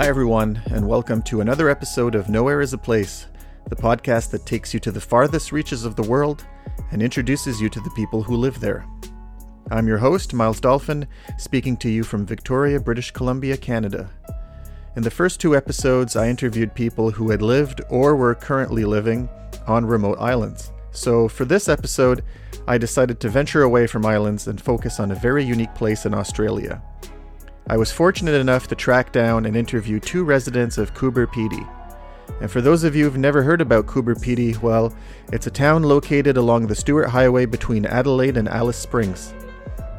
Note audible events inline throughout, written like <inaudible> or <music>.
Hi, everyone, and welcome to another episode of Nowhere is a Place, the podcast that takes you to the farthest reaches of the world and introduces you to the people who live there. I'm your host, Miles Dolphin, speaking to you from Victoria, British Columbia, Canada. In the first two episodes, I interviewed people who had lived or were currently living on remote islands. So, for this episode, I decided to venture away from islands and focus on a very unique place in Australia. I was fortunate enough to track down and interview two residents of Coober Pedy. And for those of you who've never heard about Coober Pedy, well, it's a town located along the Stuart Highway between Adelaide and Alice Springs.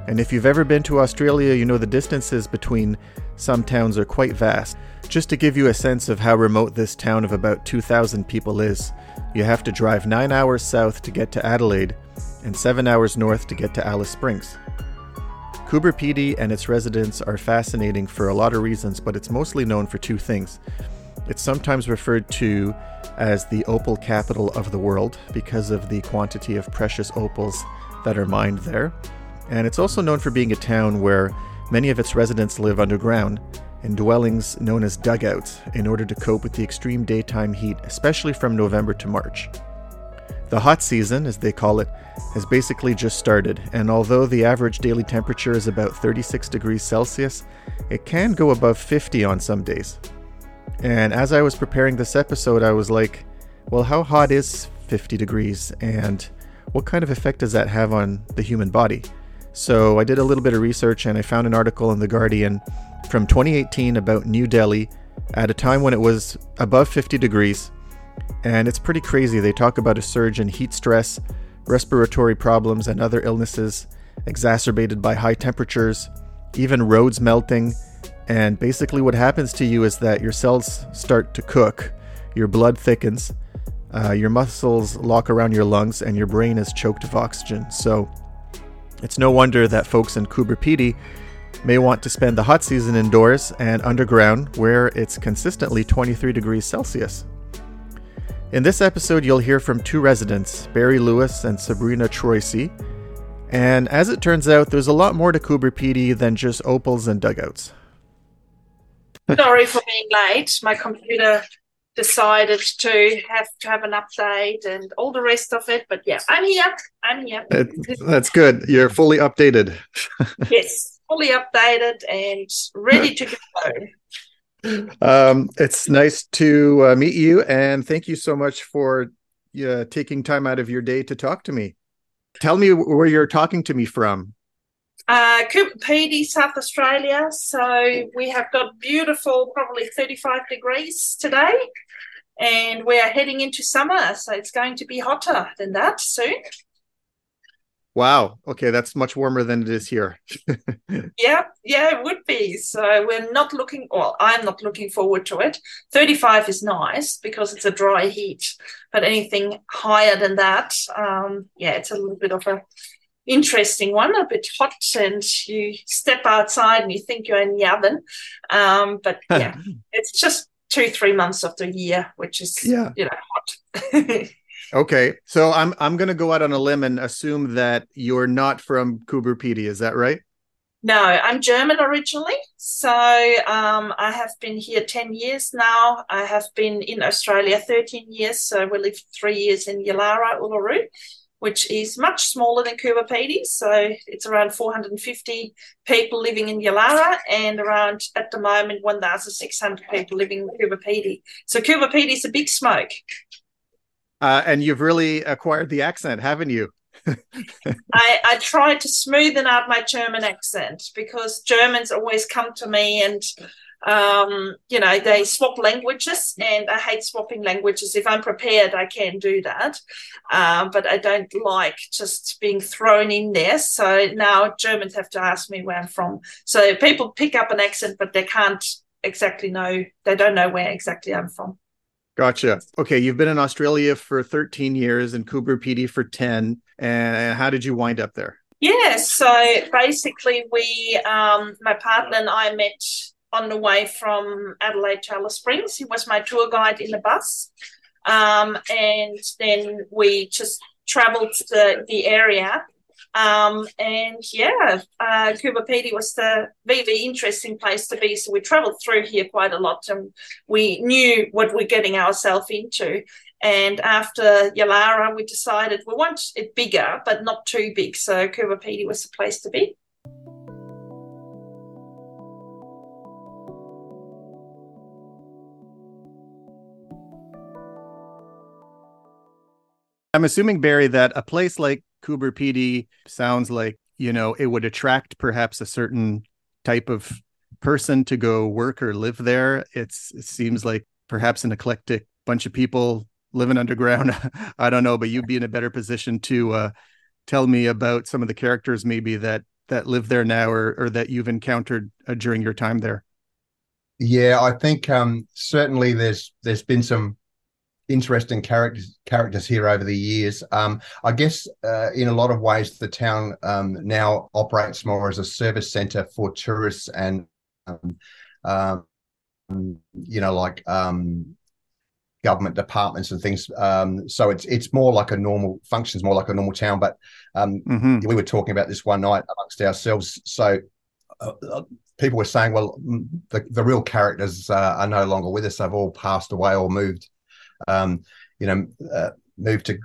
And if you've ever been to Australia, you know the distances between some towns are quite vast. Just to give you a sense of how remote this town of about 2,000 people is, you have to drive 9 hours south to get to Adelaide and 7 hours north to get to Alice Springs. Coober Pedy and its residents are fascinating for a lot of reasons, but it's mostly known for two things. It's sometimes referred to as the opal capital of the world because of the quantity of precious opals that are mined there. And it's also known for being a town where many of its residents live underground in dwellings known as dugouts in order to cope with the extreme daytime heat, especially from November to March. The hot season, as they call it, has basically just started, and although the average daily temperature is about 36 degrees Celsius, it can go above 50 on some days. And as I was preparing this episode, I was like, well, how hot is 50 degrees, and what kind of effect does that have on the human body? So I did a little bit of research and I found an article in The Guardian from 2018 about New Delhi at a time when it was above 50 degrees and it's pretty crazy. They talk about a surge in heat stress, respiratory problems, and other illnesses exacerbated by high temperatures, even roads melting. And basically, what happens to you is that your cells start to cook, your blood thickens, uh, your muscles lock around your lungs, and your brain is choked of oxygen. So, it's no wonder that folks in Coober may want to spend the hot season indoors and underground where it's consistently 23 degrees Celsius. In this episode, you'll hear from two residents, Barry Lewis and Sabrina Troisi. And as it turns out, there's a lot more to Coober Pedy than just opals and dugouts. Sorry for being late. My computer decided to have to have an update and all the rest of it. But yeah, I'm here. I'm here. that's good. You're fully updated. <laughs> yes, fully updated and ready to go um, it's nice to uh, meet you, and thank you so much for uh, taking time out of your day to talk to me. Tell me where you're talking to me from. Uh, Coober South Australia. So we have got beautiful, probably 35 degrees today, and we are heading into summer. So it's going to be hotter than that soon. Wow. Okay, that's much warmer than it is here. <laughs> yeah, yeah, it would be. So we're not looking, well, I'm not looking forward to it. 35 is nice because it's a dry heat, but anything higher than that, um, yeah, it's a little bit of a interesting one, a bit hot, and you step outside and you think you're in the oven. Um, but <laughs> yeah, it's just two, three months of the year, which is, yeah. you know, hot. <laughs> Okay, so I'm I'm going to go out on a limb and assume that you're not from Coober Pedy. Is that right? No, I'm German originally. So um, I have been here 10 years now. I have been in Australia 13 years. So we lived three years in Yulara, Uluru, which is much smaller than Coober Pedy. So it's around 450 people living in Yulara and around, at the moment, 1,600 people living in Coober Pedy. So Coober Pedy is a big smoke. Uh, and you've really acquired the accent, haven't you? <laughs> I, I try to smoothen out my German accent because Germans always come to me and um, you know, they swap languages, and I hate swapping languages. If I'm prepared, I can do that, um, but I don't like just being thrown in there. So now Germans have to ask me where I'm from. So people pick up an accent, but they can't exactly know. They don't know where exactly I'm from. Gotcha. Okay, you've been in Australia for 13 years and Coober Pedy for 10. And how did you wind up there? Yeah, so basically, we, um, my partner and I met on the way from Adelaide to Alice Springs. He was my tour guide in the bus. Um, and then we just traveled the, the area Um, and yeah, uh, Coober Pedy was the very, very interesting place to be. So we traveled through here quite a lot and we knew what we're getting ourselves into. And after Yulara, we decided we want it bigger, but not too big. So Coober Pedy was the place to be. I'm assuming, Barry, that a place like Coober Pedy sounds like, you know, it would attract perhaps a certain type of person to go work or live there. It's it seems like perhaps an eclectic bunch of people living underground. <laughs> I don't know, but you'd be in a better position to uh, tell me about some of the characters maybe that that live there now or or that you've encountered uh, during your time there. Yeah, I think um, certainly there's there's been some interesting characters characters here over the years. Um, I guess uh, in a lot of ways, the town um, now operates more as a service centre for tourists and, um, um you know, like um, government departments and things. Um, so it's it's more like a normal functions, more like a normal town. But mm-hmm. we were talking about this one night amongst ourselves. So. Uh, uh people were saying, well, the, the real characters uh, are no longer with us. They've all passed away or moved um, you know, uh, moved to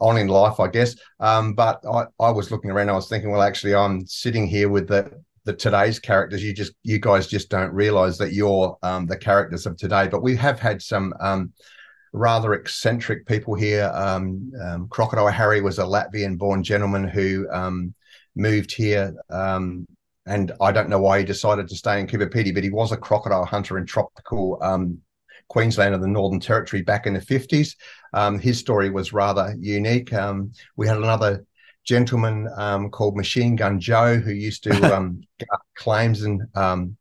on in life, I guess. Um, but I, I was looking around, I was thinking, well, actually, I'm sitting here with the the today's characters. You just you guys just don't realize that you're um, the characters of today. But we have had some um, rather eccentric people here. Um, um Crocodile Harry was a Latvian-born gentleman who um, moved here. Um, and I don't know why he decided to stay in Coober Pedy, but he was a crocodile hunter in tropical Queensland and the Northern Territory back in the 50s. Um, his story was rather unique. Um, we had another gentleman um, called Machine Gun Joe who used to <laughs> um, claims and um,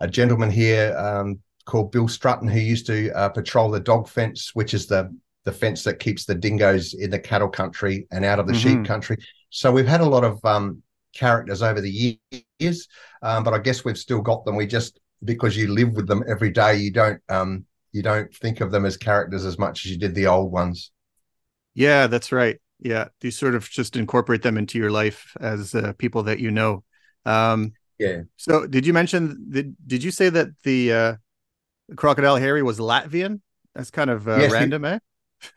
a gentleman here um, called Bill Strutton who used to uh, patrol the dog fence, which is the the fence that keeps the dingoes in the cattle country and out of the mm-hmm. sheep country. So we've had a lot of characters over the years, but I guess we've still got them. We just because you live with them every day, you don't um, you don't think of them as characters as much as you did the old ones. Yeah, that's right. Yeah, you sort of just incorporate them into your life as uh, people that you know. Um, yeah. So, did you mention? Did Did you say that the uh, crocodile Harry was Latvian? That's kind of uh, yes, random, he,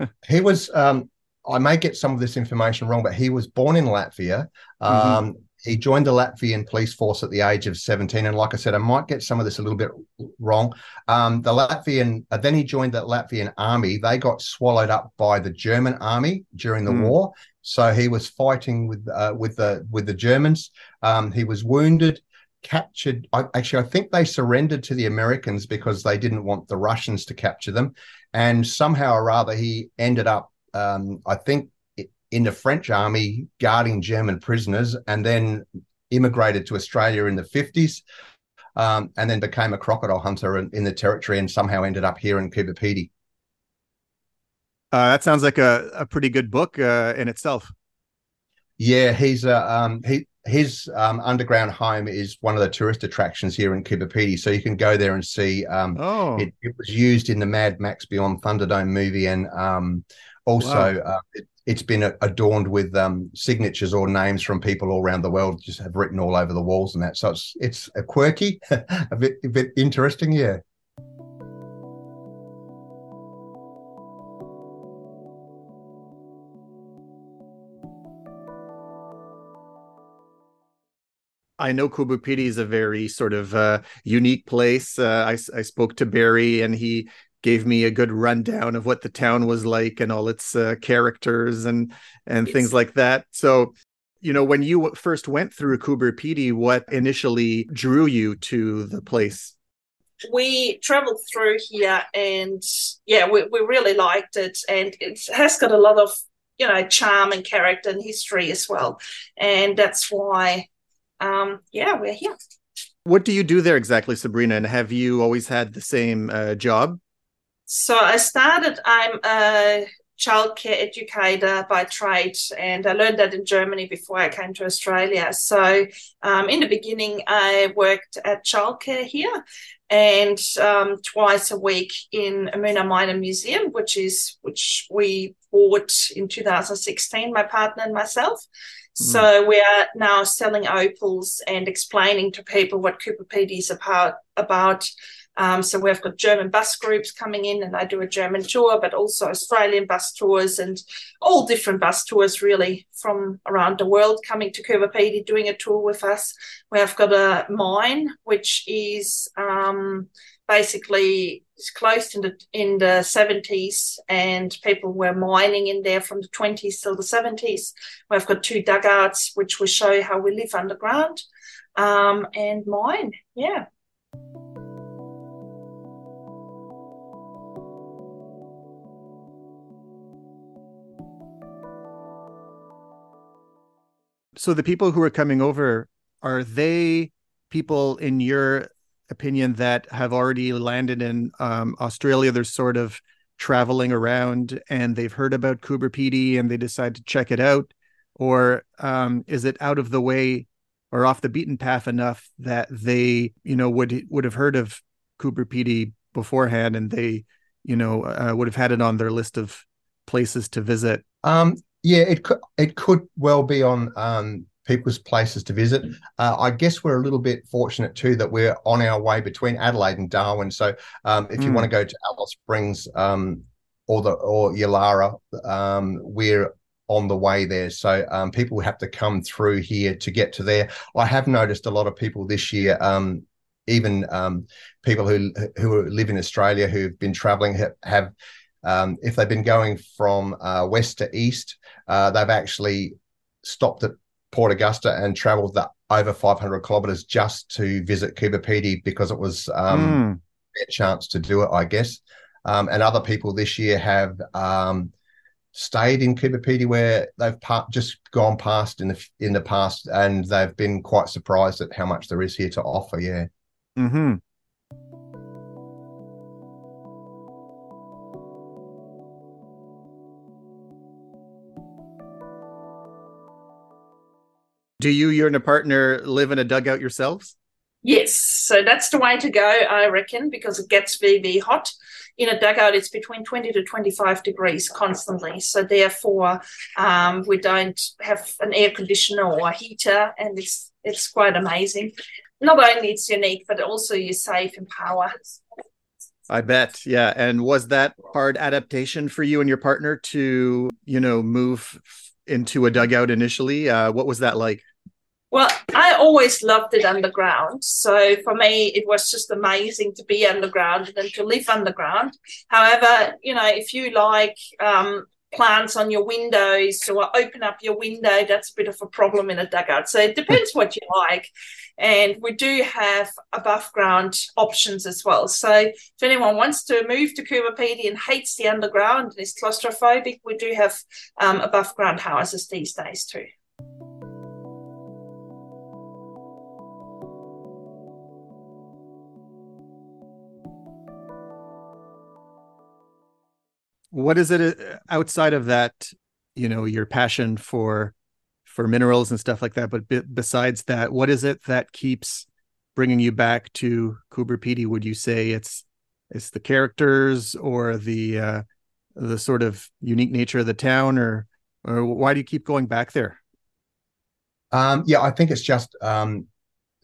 eh? <laughs> he was. Um, I may get some of this information wrong, but he was born in Latvia. Mm-hmm. Um, mm-hmm he joined the Latvian police force at the age of 17. And like I said, I might get some of this a little bit wrong. Um, the Latvian, uh, then he joined the Latvian army. They got swallowed up by the German army during the mm. war. So he was fighting with uh, with the with the Germans. Um, he was wounded, captured. I, actually, I think they surrendered to the Americans because they didn't want the Russians to capture them. And somehow or other, he ended up. Um, I think in the French army guarding German prisoners and then immigrated to Australia in the 50s um, and then became a crocodile hunter in, in, the territory and somehow ended up here in Coober Pedy. Uh, that sounds like a, a pretty good book uh, in itself. Yeah, he's a um, he his um, underground home is one of the tourist attractions here in Coober so you can go there and see. Um, oh, it, it, was used in the Mad Max Beyond Thunderdome movie, and um, also wow. uh, it, it's been adorned with um, signatures or names from people all around the world, just have written all over the walls and that. So it's it's a quirky, <laughs> a bit a bit interesting, yeah. I know Pedy is a very sort of uh, unique place. Uh, I, I spoke to Barry, and he gave me a good rundown of what the town was like and all its uh, characters and and yes. things like that. So, you know, when you first went through Coober Pedy, what initially drew you to the place? We traveled through here and yeah, we, we really liked it. And it has got a lot of, you know, charm and character and history as well. And that's why, um, yeah, we're here. What do you do there exactly, Sabrina? And have you always had the same uh, job? So I started, I'm a childcare educator by trade, and I learned that in Germany before I came to Australia. So um, in the beginning, I worked at childcare here and um, twice a week in Umoona Minor Museum, which is which we bought in 2016, my partner and myself. So we are now selling opals and explaining to people what Coober Pedy is about. About um, so we've got German bus groups coming in, and they do a German tour, but also Australian bus tours and all different bus tours really from around the world coming to Pedy doing a tour with us. We have got a mine which is um, basically closed in the in the 70s and people were mining in there from the 20s till the 70s we've got two dugouts which will show how we live underground um, and mine. Yeah so the people who are coming over are they people in your opinion that have already landed in um, Australia. They're sort of traveling around and they've heard about Coober Pedy and they decide to check it out, or um, is it out of the way or off the beaten path enough that they, you know, would would have heard of Coober Pedy beforehand and they, you know, uh, would have had it on their list of places to visit? Um, yeah, it could it could well be on um, people's places to visit. Uh, I guess we're a little bit fortunate too that we're on our way between Adelaide and Darwin. So um, if you hmm. want to go to Alice Springs um, or the or Yulara, um, we're on the way there. So um, people have to come through here to get to there. I have noticed a lot of people this year. Um, even um, people who who live in Australia who've been traveling have, have if they've been going from uh, west to east, uh, they've actually stopped at Port Augusta and traveled the over 500 kilometers just to visit Coober Pedy because it was um, mm. a chance to do it, I guess. Um, and other people this year have um, stayed in Coober Pedy where they've pa- just gone past in the in the past, and they've been quite surprised at how much there is here to offer. Yeah. Hmm. Do you, you and a partner live in a dugout yourselves? Yes, so that's the way to go, I reckon, because it gets very hot. In a dugout, it's between 20 to 25 degrees constantly. So, therefore, um, we don't have an air conditioner or a heater, and it's, it's quite amazing. Not only it's unique, but also you're safe in power. I bet. Yeah. And was that hard adaptation for you and your partner to, you know, move into a dugout initially? Uh, what was that like? Well, I always loved it underground. So for me, it was just amazing to be underground and to live underground. However, you know, if you like um, plants on your windows or open up your window, that's a bit of a problem in a dugout. So it depends what you like. And we do have above ground options as well. So if anyone wants to move to Coober Pedy and hates the underground and is claustrophobic, we do have um, above ground houses these days too. What is it uh, outside of that you know your passion for for minerals and stuff like that but b- besides that what is it that keeps bringing you back to Coober Pedy would you say it's it's the characters or the uh the sort of unique nature of the town or or why do you keep going back there? Um yeah i think it's just um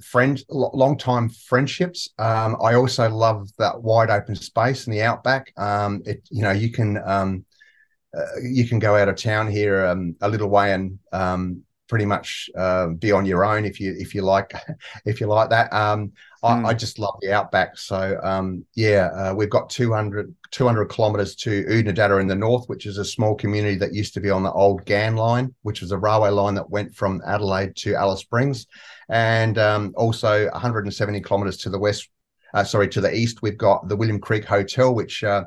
friend long time friendships. Um, i also love that wide open space in the outback. Um, it you know you can um, uh, you can go out of town here um, a little way and um, pretty much uh, be on your own if you if you like <laughs> if you like that mm. I, I, just love the outback so yeah uh, we've got 200 200 kilometers to Oodnadatta in the north which is a small community that used to be on the old Ghan line which was a railway line that went from Adelaide to Alice Springs and um, also 170 kilometers to the west, uh, sorry, to the east, we've got the William Creek Hotel, which uh,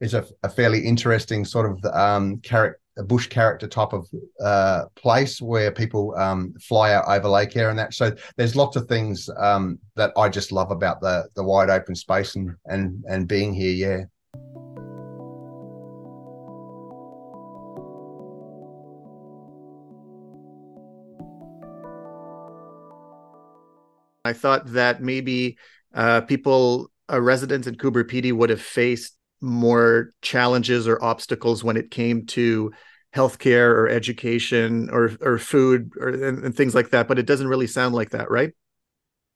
is a, a, fairly interesting sort of um, character. A bush character type of uh, place where people um, fly out over Lake Eyre and that. So there's lots of things um, that I just love about the the wide open space and and and being here. Yeah. I thought that maybe uh, people, uh, residents in Coober Pedy would have faced more challenges or obstacles when it came to healthcare or education or or food or and, and things like that, but it doesn't really sound like that, right?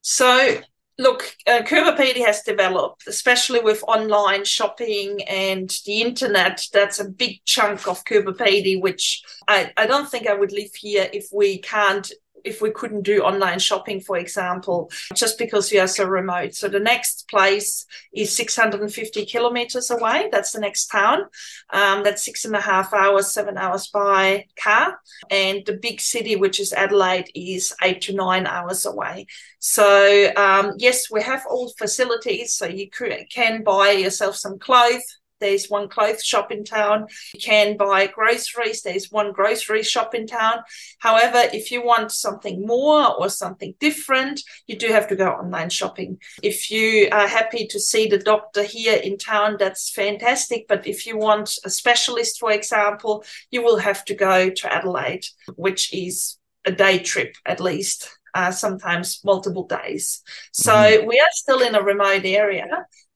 So look, uh, has developed, especially with online shopping and the internet. That's a big chunk of Pedy, which I, I don't think I would live here if we can't if we couldn't do online shopping, for example, just because we are so remote. So the next place is 650 kilometers away. That's the next town. Um, that's six and a half hours, seven hours by car. And the big city, which is Adelaide, is eight to nine hours away. So um, yes, we have all facilities. So you can buy yourself some clothes there's one clothes shop in town. You can buy groceries. There's one grocery shop in town. However, if you want something more or something different, you do have to go online shopping. If you are happy to see the doctor here in town, that's fantastic. But if you want a specialist, for example, you will have to go to Adelaide, which is a day trip at least. Uh, sometimes multiple days. So mm-hmm. we are still in a remote area,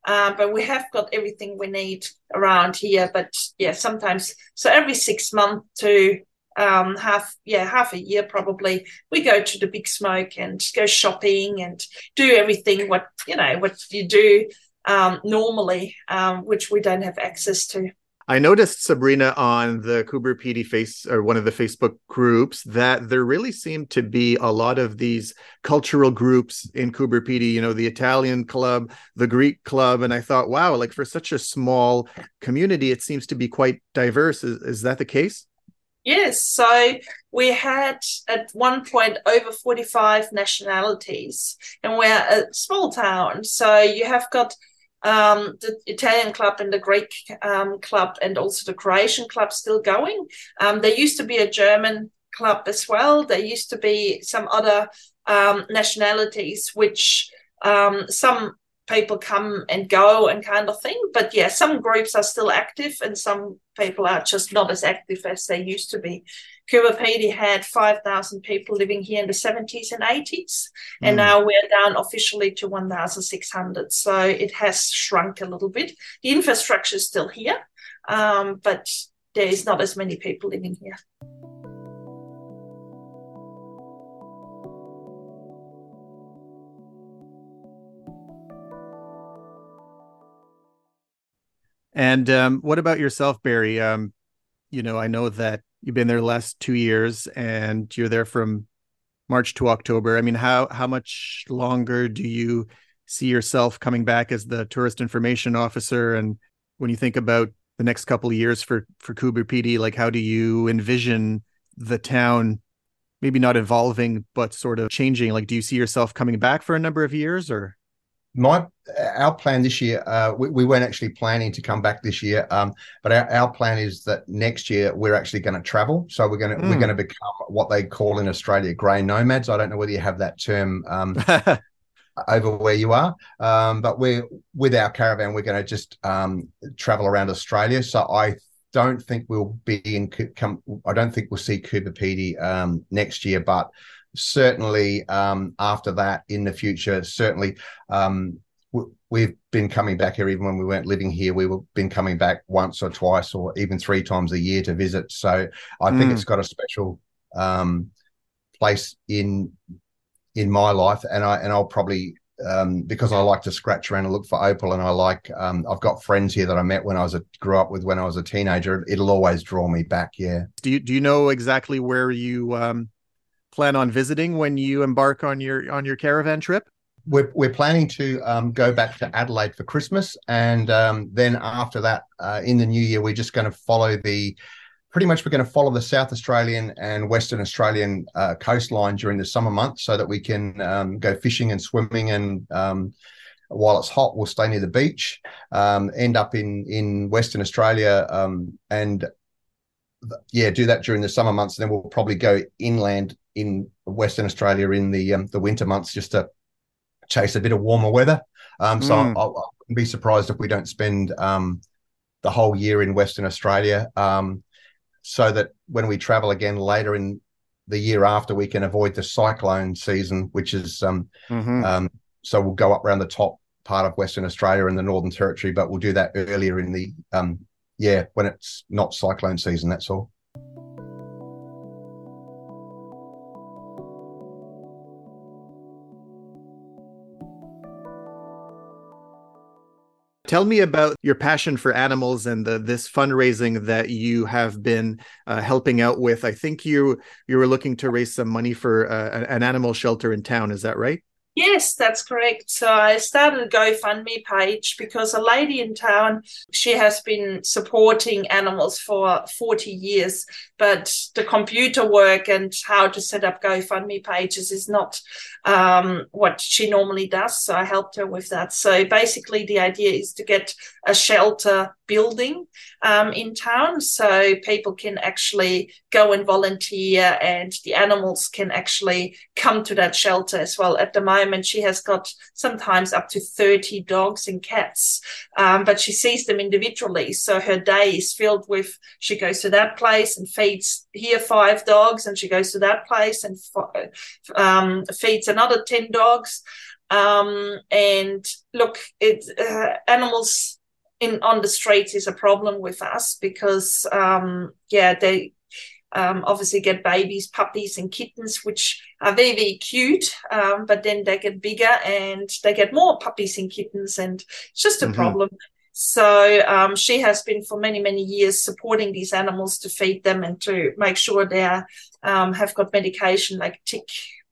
uh, but we have got everything we need around here. But yeah, sometimes so every six months to um, half yeah half a year probably we go to the big smoke and go shopping and do everything what you know what you do um, normally, um, which we don't have access to. I noticed Sabrina on the Coober Pedy face or one of the Facebook groups that there really seemed to be a lot of these cultural groups in Coober Pedy, you know, the Italian club, the Greek club. And I thought, wow, like for such a small community, it seems to be quite diverse. Is, is that the case? Yes. So we had at one point over 45 nationalities, and we're a small town. So you have got um, the Italian club and the Greek um, club and also the Croatian club still going. Um, there used to be a German club as well. There used to be some other um, nationalities, which um, some people come and go and kind of thing. But yeah, some groups are still active and some people are just not as active as they used to be. Coober Pedy had 5,000 people living here in the 70s and 80s, and mm. now we're down officially to 1,600. So it has shrunk a little bit. The infrastructure is still here, um, but there is not as many people living here. And um, what about yourself, Barry? Um, you know, I know that you've been there the last two years, and you're there from March to October. I mean, how how much longer do you see yourself coming back as the tourist information officer? And when you think about the next couple of years for for Coober Pedy, like how do you envision the town? Maybe not evolving, but sort of changing. Like, do you see yourself coming back for a number of years, or? My our plan this year uh, we, we, weren't actually planning to come back this year um, but our, our plan is that next year we're actually going to travel so we're going to mm. we're hmm. going to become what they call in australia grey nomads i don't know whether you have that term um, <laughs> over where you are um, but we're with our caravan we're going to just um, travel around australia so i don't think we'll be in come i don't think we'll see Coober Pedy um, next year but certainly um, after that in the future, certainly um, w- we've been coming back here even when we weren't living here. We've been coming back once or twice or even three times a year to visit. So I think mm. it's got a special um, place in in my life, and I and I'll probably. Um, because I like to scratch around and look for opal, and I like um, I've got friends here that I met when I was a grew up with when I was a teenager. It'll always draw me back. Yeah. Do you do you know exactly where you um, plan on visiting when you embark on your on your caravan trip? We're, we're planning to um, go back to Adelaide for Christmas, and um, then after that, uh, in the new year, we're just going to follow the pretty much we're going to follow the South Australian and Western Australian uh, coastline during the summer months, so that we can um, go fishing and swimming and um, while it's hot, we'll stay near the beach, um, end up in in Western Australia, um, and yeah, do that during the summer months. And then we'll probably go inland in Western Australia in the um, the winter months just to chase a bit of warmer weather. Um, so mm. I'll, I'll, be surprised if we don't spend um, the whole year in Western Australia, um, so that when we travel again later in the year after, we can avoid the cyclone season, which is um, mm-hmm. Um, so we'll go up around the top part of Western Australia and the Northern Territory, but we'll do that earlier in the yeah when it's not cyclone season. That's all. Tell me about your passion for animals and the, this fundraising that you have been uh, helping out with. I think you you were looking to raise some money for uh, an animal shelter in town. Is that right? Yes, that's correct. So I started a GoFundMe page because a lady in town, she has been supporting animals for 40 years, but the computer work and how to set up GoFundMe pages is not um, what she normally does. So I helped her with that. So basically, the idea is to get a shelter building um, in town so people can actually go and volunteer and the animals can actually come to that shelter as well. At the moment, she has got sometimes up to 30 dogs and cats, um, but she sees them individually. So her day is filled with she goes to that place and feeds here five dogs, and she goes to that place and um, feeds another 10 dogs. Um, and look, it uh, animals in on the streets is a problem with us because um, yeah they um, obviously get babies, puppies, and kittens, which are very, very cute. Um, but then they get bigger and they get more puppies and kittens, and it's just a mm-hmm. problem. So um, she has been for many, many years supporting these animals to feed them and to make sure they are, um, have got medication like tick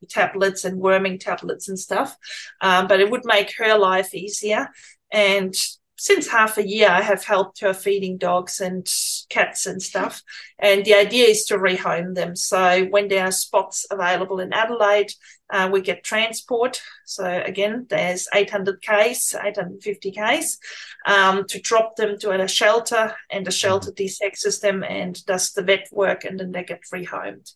tablets and worming tablets and stuff. Um, but it would make her life easier. And since half a year, I have helped her feeding dogs and cats and stuff. And the idea is to rehome them. So when there are spots available in Adelaide, uh, we get transport. So again, there's 800 Ks, 850 Ks um, to drop them to a shelter, and the shelter desexes them and does the vet work, and then they get rehomed.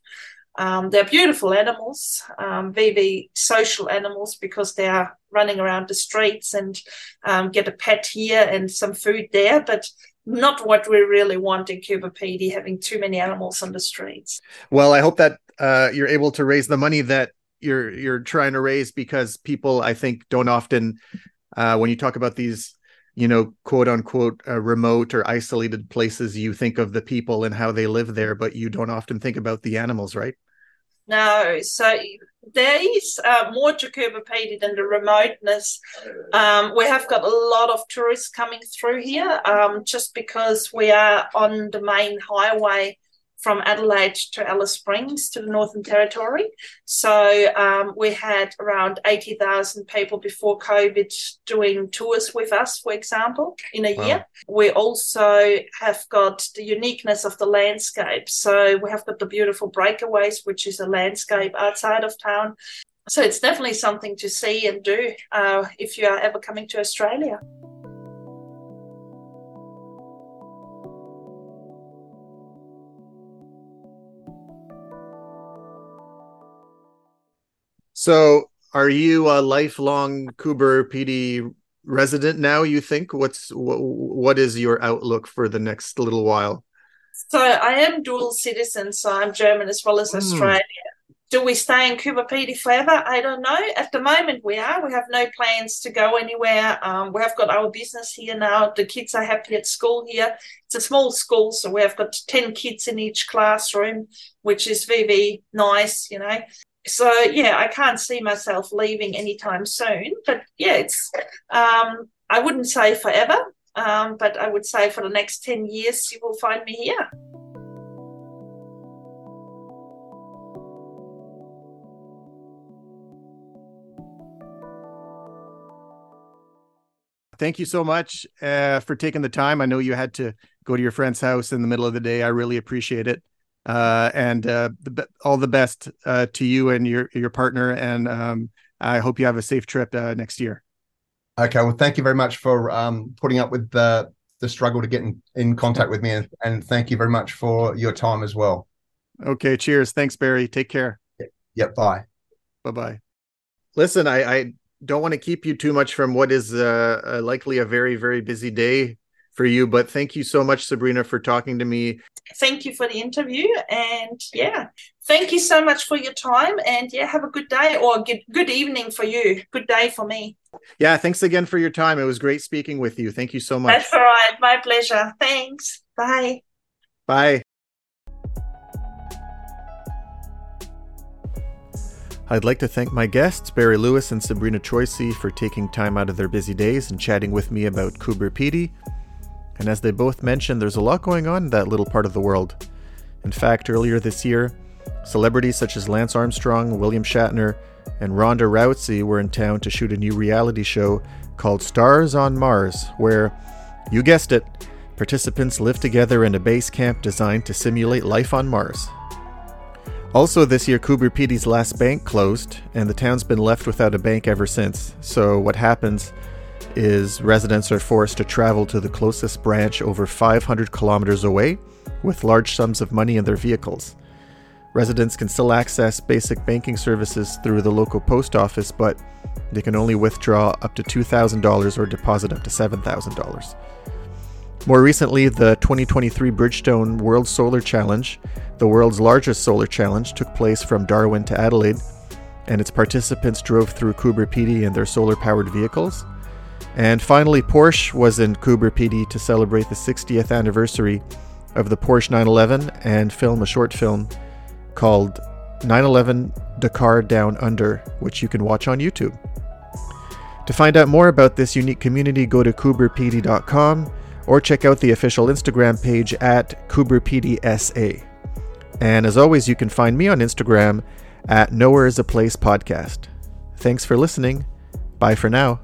Um, they're beautiful animals, um, very social animals because they are running around the streets and um, get a pet here and some food there, but not what we really want in Coober Pedy, having too many animals on the streets. Well, I hope that uh, you're able to raise the money that you're you're trying to raise because people, I think, don't often uh, when you talk about these you know, quote unquote, uh, remote or isolated places, you think of the people and how they live there, but you don't often think about the animals, right? No. So there is uh, more Pedy than the remoteness. Um, we have got a lot of tourists coming through here um, just because we are on the main highway from Adelaide to Alice Springs to the Northern Territory. So um, we had around 80,000 people before COVID doing tours with us, for example, in a wow. year. We also have got the uniqueness of the landscape. So we have got the beautiful breakaways, which is a landscape outside of town. So it's definitely something to see and do uh, if you are ever coming to Australia. So, are you a lifelong Coober Pedy resident now? You think what's what, what is your outlook for the next little while? So, I am dual citizen, so I'm German as well as mm. Australian. Do we stay in Coober Pedy forever? I don't know. At the moment, we are. We have no plans to go anywhere. Um, we have got our business here now. The kids are happy at school here. It's a small school, so we have got 10 kids in each classroom, which is very, very nice, you know so yeah, I can't see myself leaving anytime soon. But yeah, it's um, I wouldn't say forever, um, but I would say for the next ten years you will find me here. Thank you so much uh, for taking the time. I know you had to go to your friend's house in the middle of the day. I really appreciate it uh, and uh, the, all the best uh, to you and your your partner. And um, I hope you have a safe trip uh, next year. Okay, well, thank you very much for um, putting up with the the struggle to get in, in contact with me, and, and thank you very much for your time as well. Okay, cheers. Thanks, Barry. Take care. Yep. bye. Bye bye. Listen, I, I don't want to keep you too much from what is uh, likely a very very busy day for you. But thank you so much, Sabrina, for talking to me. Thank you for the interview. And yeah, thank you so much for your time. And yeah, have a good day or good, good evening for you. Good day for me. Yeah, thanks again for your time. It was great speaking with you. Thank you so much. That's all right. My pleasure. Thanks. Bye. Bye. I'd like to thank my guests, Barry Lewis and Sabrina Troisi, for taking time out of their busy days and chatting with me about Coober Pedy. And as they both mentioned, there's a lot going on in that little part of the world. In fact, earlier this year, celebrities such as Lance Armstrong, William Shatner, and Ronda Rousey were in town to shoot a new reality show called Stars on Mars, where, you guessed it, participants live together in a base camp designed to simulate life on Mars. Also, this year, Pedy's last bank closed, and the town's been left without a bank ever since. So, what happens is residents are forced to travel to the closest branch over 500 kilometers away with large sums of money in their vehicles. Residents can still access basic banking services through the local post office, but they can only withdraw up to $2,000 or deposit up to $7,000. More recently, the 2023 Bridgestone World Solar Challenge, the world's largest solar challenge, took place from Darwin to Adelaide, and its participants drove through Coober Pedy in their solar powered vehicles. And finally, Porsche was in Coober Pedy to celebrate the 60th anniversary of the Porsche 911 and film a short film called 911 Dakar Down Under, which you can watch on YouTube. To find out more about this unique community, go to cooberpedy.com or check out the official Instagram page at CooberPDSA. And as always, you can find me on Instagram at Nowhere is a Place Podcast. Thanks for listening. Bye for now.